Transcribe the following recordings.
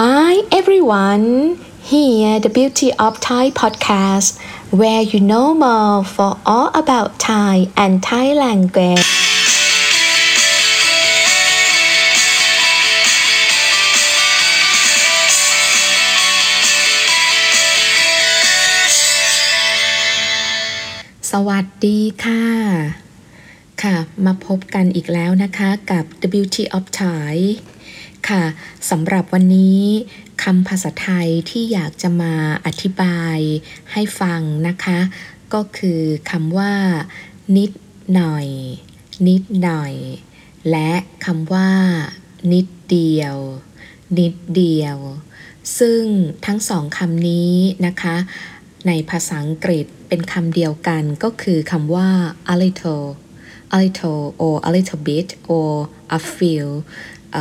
Hi everyone, here the Beauty of Thai podcast, where you know more for all about Thai and Thai language. สวัสดีค่ะ ค่ะ มาพบกันอีกแล้วนะคะกับ The Beauty of Thai ค่ะสำหรับวันนี้คำภาษาไทยที่อยากจะมาอธิบายให้ฟังนะคะ ก็คือคำว่า นิดหน่อย นิดหน่อย และคำว่า นิดเดียว นิดเดียว ซึ่งทั้งสองคำนี้นะคะ ในภาษาอังกฤษเป็นคำเดียวกันก็คือคำว่า a little a little or a little bit or a few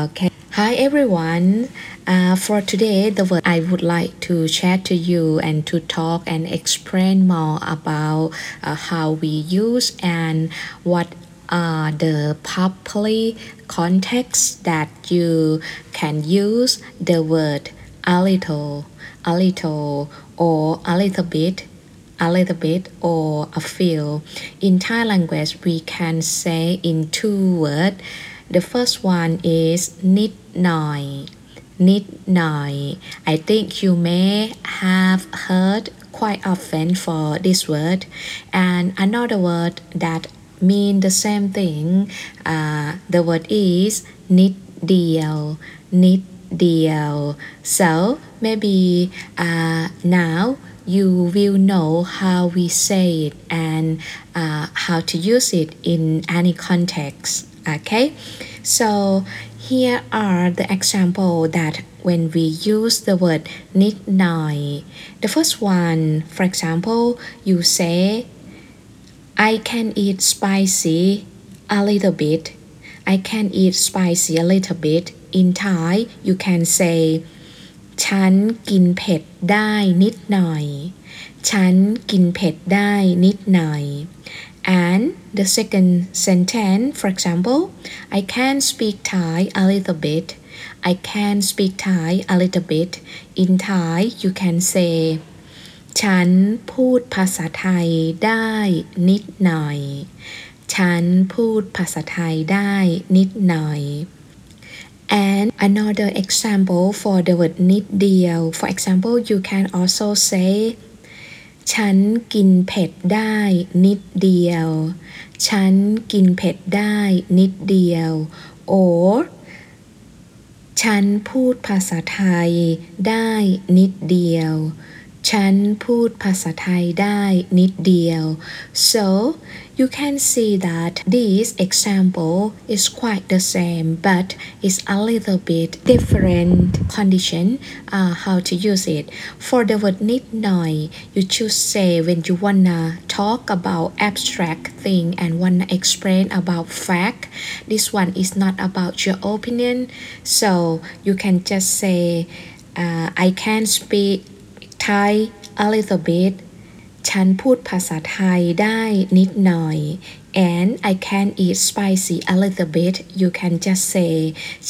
okay Hi everyone. Uh, for today, the word I would like to share to you and to talk and explain more about uh, how we use and what are the properly contexts that you can use the word a little, a little, or a little bit a little bit or a few. In Thai language, we can say in two words. The first one is nid noi. Nid noi. I think you may have heard quite often for this word. And another word that mean the same thing, uh, the word is nid diaw. Nid deal. So maybe uh, now you will know how we say it and uh, how to use it in any context okay so here are the example that when we use the word นิดหน่อย the first one for example you say I can eat spicy a little bit I can eat spicy a little bit in Thai you can say ฉันกินเผ็ดได้นิดหน่อย ฉันกินเผ็ดได้นิดหน่อย and the second sentence, for example, I can speak Thai a little bit. I can speak Thai a little bit. In Thai, you can say ฉันพูดภาษาไทยได้นิดหน่อย ฉันพูดภาษาไทยได้นิดหน่อย and another example for the word นิดเดียว for example you can also say ฉันกินเผ็ดได้นิดเดียว ฉันกินเผ็ดได้นิดเดียว or ฉันพูดภาษาไทยได้นิดเดียว ฉันพูดภาษาไทยได้นิดเดียว so you can see that this example is quite the same but it's a little bit different condition uh, how to use it for the word นิดหน่อย you should say when you wanna talk about abstract thing and wanna explain about fact this one is not about your opinion so you can just say uh, I can speak Thai a little bit ฉันพูดภาษาไทยได้นิดหน่อย and I can eat spicy a little bit you can just say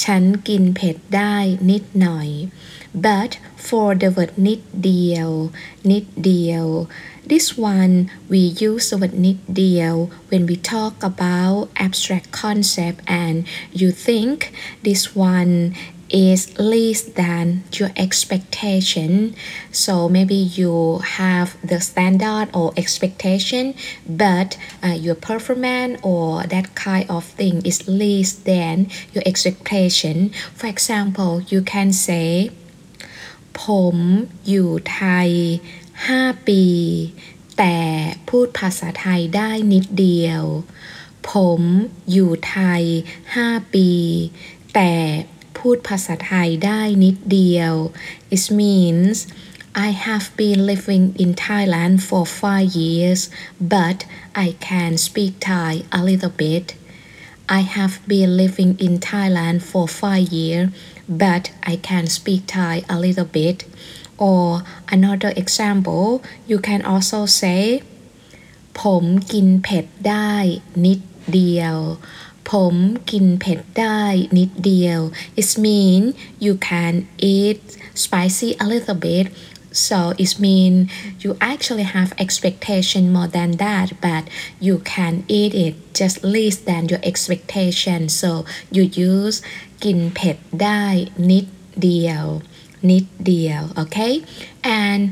ฉันกินเผ็ดได้นิดหน่อย but for the word นิดเดียว นิดเดียว this one we use the word นิดเดียว when we talk about abstract concept and you think this one is less than your expectation so maybe you have the standard or expectation but uh, your performance or that kind of thing is less than your expectation for example you can say ผมอยู่ไทย5ปี แต่พูดภาษาไทยได้นิดเดียว ผมอยู่ไทย5ปี แต่ พูดภาษาไทยได้นิดเดียว it means I have been living in Thailand for five years but I can speak Thai a little bit I have been living in Thailand for five years but I can speak Thai a little bit or another example you can also say ผมกินเผ็ดได้นิดเดียว ผ ผมกินเผ็ดได้นิดเดียว it mean you can eat spicy a little bit so it mean you actually have expectation more than that but you can eat it just less than your expectation so you use กินเผ็ดได้นิดเดียว นิดเดียว okay and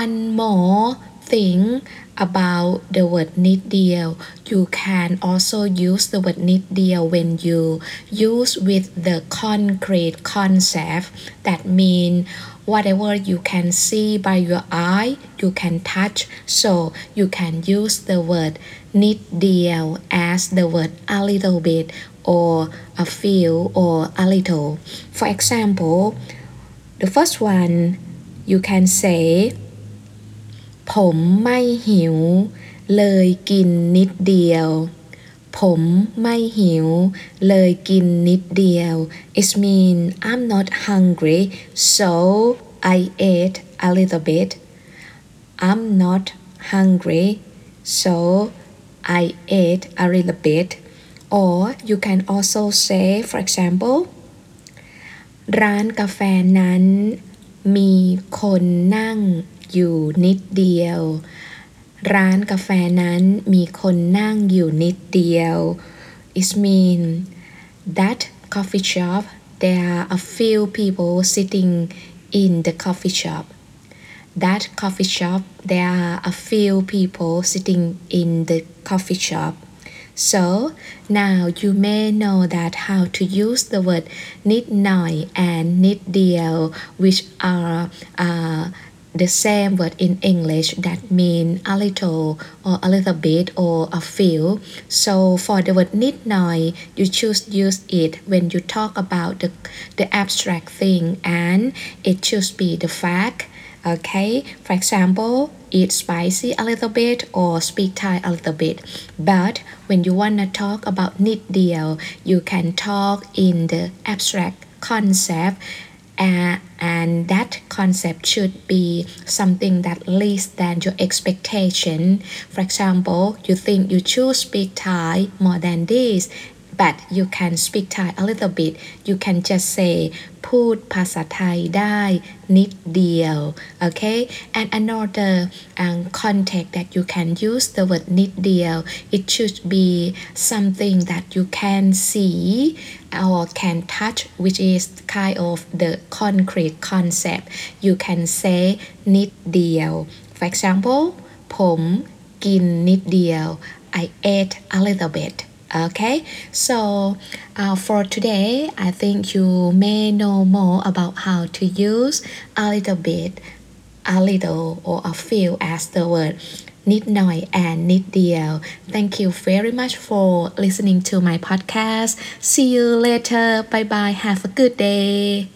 one more think about the word nid diaw, you can also use the word nid diaw when you use with the concrete concept that mean whatever you can see by your eye, you can touch. So you can use the word nid diaw as the word a little bit or a few or a little. For example, the first one you can say ผมไม่หิว เลยกินนิดเดียว ผมไม่หิว เลยกินนิดเดียว it mean I'm not hungry so I ate a little bit I'm not hungry so I ate a little bit or you can also say for example ร้านกาแฟนั้น มีคนนั่ง อยู่นิดเดียว ร้านกาแฟนั้นมีคนนั่งอยู่นิดเดียว. it mean that coffee shop there are a few people sitting in the coffee shop that coffee shop there are a few people sitting in the coffee shop So now you may know that how to use the word nid noi and nid diaw, which are uh, the same word in English that mean a little or a little bit or a few. So for the word nid noi, you choose use it when you talk about the, the abstract thing and it should be the fact. Okay, for example, eat spicy a little bit or speak Thai a little bit. But when you wanna talk about nid diaw, you can talk in the abstract concept uh, and that concept should be something that less than your expectation. For example, you think you should speak Thai more than this, but you can speak Thai a little bit. You can just say พูดภาษาไทยได้นิดเดียว okay and another um, context that you can use the word นิดเดียว it should be something that you can see or can touch which is kind of the concrete concept you can say นิดเดียว for example ผมกินนิดเดียว I ate a little bit Okay, so uh, for today, I think you may know more about how to use a little bit, a little, or a few as the word nid noi and nid diaw. Thank you very much for listening to my podcast. See you later. Bye bye. Have a good day.